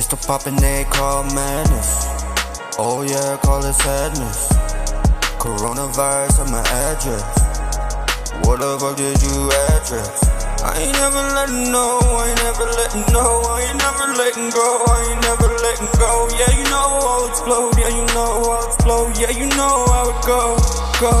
the popping, they call madness. Oh yeah, call it sadness. Coronavirus on my address. What the fuck did you address? I ain't never letting know, I ain't never letting know, I ain't never letting go, I ain't never letting go. Yeah, you know I'll explode, yeah, you know I'll explode, yeah, you know how it go, go.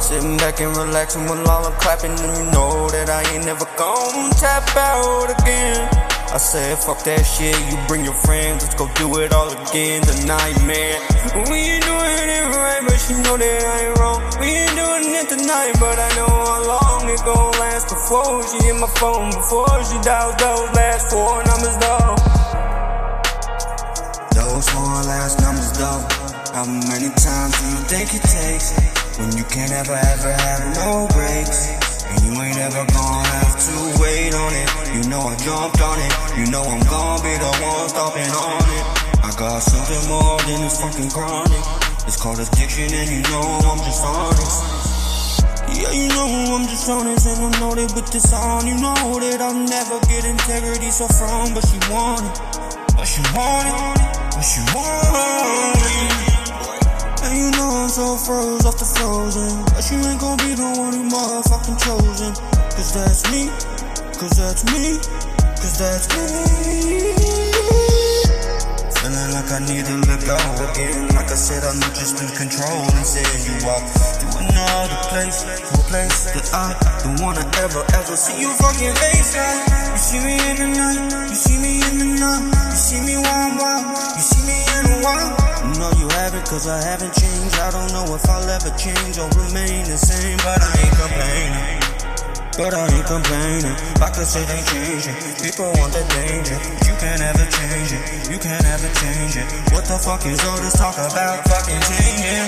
Sitting back and relaxing while all I'm clapping, and you know that I ain't never gon' tap out again. I said, fuck that shit, you bring your friends, let's go do it all again. The nightmare. We ain't doing it right, but she know that I ain't wrong. We ain't doing it tonight, but I know how long it gon' last before she hit my phone, before she dials those last four numbers though. Those four last numbers though. How many times do you think it takes when you can't ever ever have no breaks? You ain't ever gonna have to wait on it. You know I jumped on it. You know I'm gonna be the one stopping on it. I got something more than this fucking chronic. It's called addiction, and you know I'm just honest. Yeah, you know I'm just honest, and I know that with this on, you know that I'll never get integrity so from, but she want it, but she want it, the frozen, but you ain't gon' be the one who motherfucking chosen. Cause that's me, cause that's me, cause that's me. Feeling like I need to let go again. Like I said, I'm not just in control. And said you walk to another place, to a place that I don't wanna ever, ever see you fucking face. You see me in the night, you see me in the night, you see me wild, cause I haven't changed. I don't know if I'll ever change or remain the same, but I ain't complaining. But I ain't complaining. I said, they changing. People want the danger. You can't ever change it. You can't ever change it. What the fuck is all this talk about fucking changing?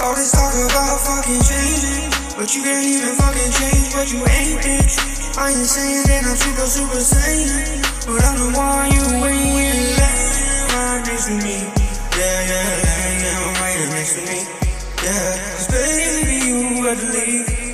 All this talk about fucking changing. But you can't even fucking change what you ain't, bitch. I ain't saying that I'm super, super saiyan. But I know why you Yeah, cause baby, you to leave.